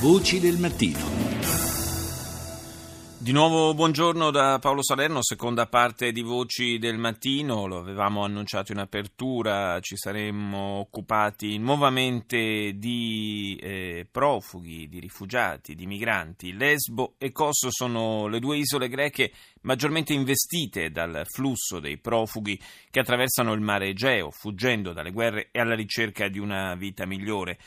Voci del mattino. Di nuovo buongiorno da Paolo Salerno, seconda parte di Voci del Mattino, lo avevamo annunciato in apertura, ci saremmo occupati nuovamente di eh, profughi, di rifugiati, di migranti. Lesbo e Kos sono le due isole greche maggiormente investite dal flusso dei profughi che attraversano il mare Egeo, fuggendo dalle guerre e alla ricerca di una vita migliore.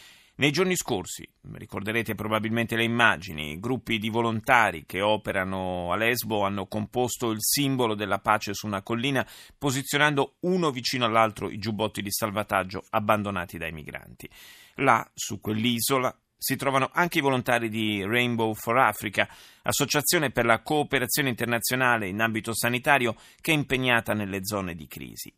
Nei giorni scorsi, ricorderete probabilmente le immagini, gruppi di volontari che operano a Lesbo hanno composto il simbolo della pace su una collina, posizionando uno vicino all'altro i giubbotti di salvataggio abbandonati dai migranti. Là, su quell'isola, si trovano anche i volontari di Rainbow for Africa, associazione per la cooperazione internazionale in ambito sanitario che è impegnata nelle zone di crisi.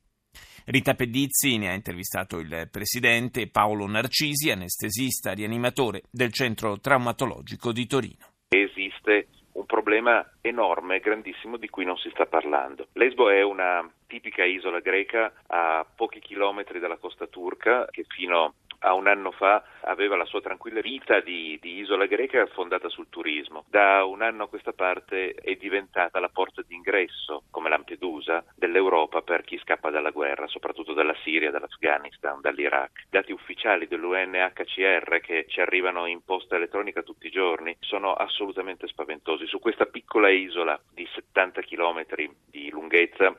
Rita Pedizzi ne ha intervistato il presidente Paolo Narcisi, anestesista rianimatore del centro traumatologico di Torino. Esiste un problema enorme, grandissimo, di cui non si sta parlando. Lesbo è una tipica isola greca a pochi chilometri dalla costa turca che fino a un anno fa aveva la sua tranquilla vita di, di, isola greca fondata sul turismo. Da un anno a questa parte è diventata la porta d'ingresso, come Lampedusa, dell'Europa per chi scappa dalla guerra, soprattutto dalla Siria, dall'Afghanistan, dall'Iraq. I dati ufficiali dell'UNHCR che ci arrivano in posta elettronica tutti i giorni sono assolutamente spaventosi. Su questa piccola isola di 70 km di lunghezza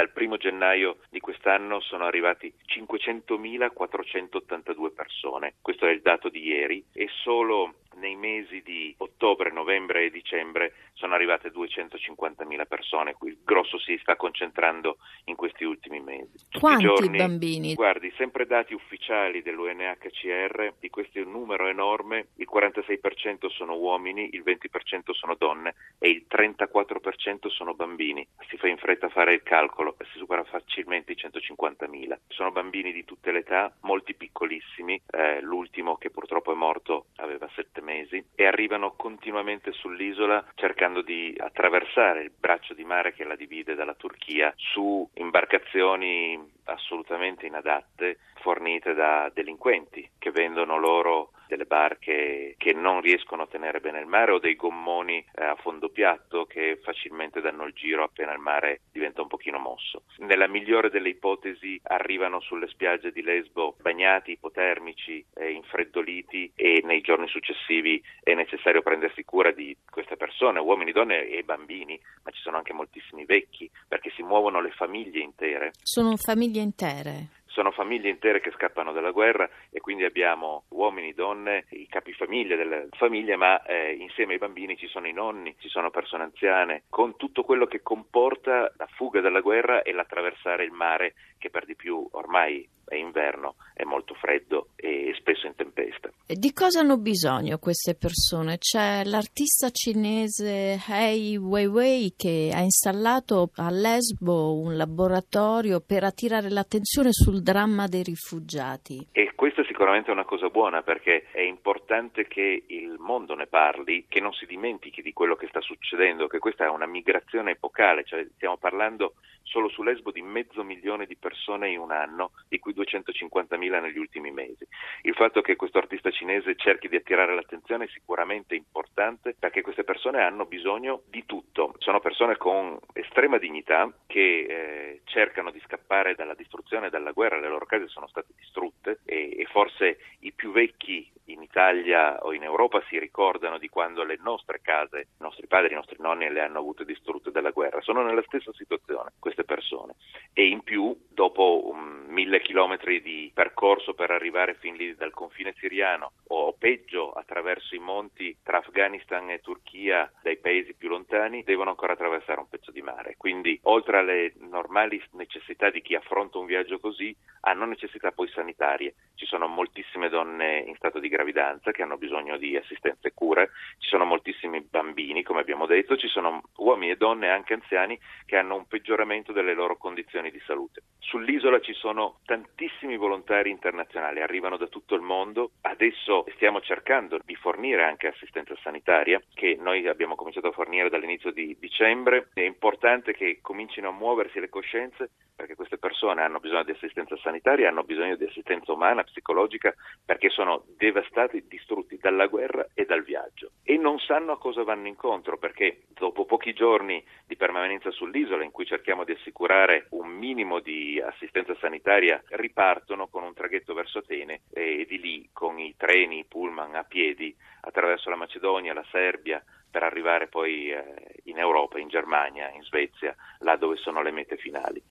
dal primo gennaio di quest'anno sono arrivati 500.482 persone, questo è il dato di ieri, e solo nei mesi di ottobre, novembre e dicembre sono arrivate 250.000 persone, il grosso si sta concentrando in questi ultimi mesi. Tutti Quanti giorni, bambini? Guardi, sempre dati ufficiali dell'UNHCR, di questo numero enorme, il 46% sono uomini, il 20% sono donne e il 34% sono bambini. Si fa in fretta a fare il calcolo, si supera facilmente i 150.000. Sono bambini di tutte le età, molti piccolissimi, eh, l'ultimo che purtroppo è morto aveva 7 mesi e arrivano continuamente sull'isola cercando di attraversare il braccio di mare che la divide dalla Turchia su imbarcazioni assolutamente inadatte fornite da delinquenti che vendono loro delle barche che non riescono a tenere bene il mare o dei gommoni eh, a fondo piatto che facilmente danno il giro appena il mare diventa un pochino mosso. Nella migliore delle ipotesi arrivano sulle spiagge di Lesbo bagnati, ipotermici, eh, infreddoliti e nei giorni successivi è necessario prendersi cura di queste persone, uomini, donne e bambini, ma ci sono anche moltissimi vecchi si muovono le famiglie intere. Sono famiglie intere sono famiglie intere che scappano dalla guerra e quindi abbiamo uomini, donne, i capifamiglia delle famiglie, ma eh, insieme ai bambini ci sono i nonni, ci sono persone anziane, con tutto quello che comporta la fuga dalla guerra e l'attraversare il mare che per di più ormai è inverno, è molto freddo e spesso in tempesta. E di cosa hanno bisogno queste persone? C'è l'artista cinese Hei Weiwei che ha installato a Lesbo un laboratorio per attirare l'attenzione sul dramma dei rifugiati. E questa è sicuramente una cosa buona perché è importante che il mondo ne parli, che non si dimentichi di quello che sta succedendo, che questa è una migrazione epocale, cioè stiamo parlando solo su Lesbo di mezzo milione di persone in un anno, di cui 250.000 negli ultimi mesi. Il fatto che questo artista cinese cerchi di attirare l'attenzione è sicuramente importante perché queste persone hanno bisogno di tutto. Sono persone con estrema dignità che eh, cercano di scappare dalla distruzione dalla guerra, le loro case sono state distrutte e, e forse i più vecchi in Italia o in Europa si ricordano di quando le nostre case, i nostri padri, i nostri nonni le hanno avute distrutte dalla guerra. Sono nella stessa situazione queste persone e in più dopo um, mille chilometri di percorso per arrivare fin lì dal confine siriano o peggio attraverso i monti tra Afghanistan e Turchia dai paesi più lontani devono ancora attraversare un pezzo di mare. Quindi oltre alle normali necessità di chi affronta un viaggio così hanno necessità poi sanitarie. Ci sono moltissime donne in stato di gravidanza che hanno bisogno di assistenza e cure, ci sono moltissimi bambini, come abbiamo detto, ci sono uomini e donne, anche anziani, che hanno un peggioramento delle loro condizioni di salute. Sull'isola ci sono tantissimi volontari internazionali, arrivano da tutto il mondo, adesso stiamo cercando di fornire anche assistenza sanitaria, che noi abbiamo cominciato a fornire dall'inizio di dicembre, è importante che comincino a muoversi le coscienze perché queste persone hanno bisogno di assistenza sanitaria, hanno bisogno di assistenza umana, psicologica, perché sono devastati, distrutti dalla guerra e dal viaggio e non sanno a cosa vanno incontro perché dopo pochi giorni di permanenza sull'isola in cui cerchiamo di assicurare un minimo di assistenza sanitaria ripartono con un traghetto verso Atene e di lì con i treni, i pullman a piedi attraverso la Macedonia, la Serbia, per arrivare poi eh, in Europa, in Germania, in Svezia, là dove sono le mete finali.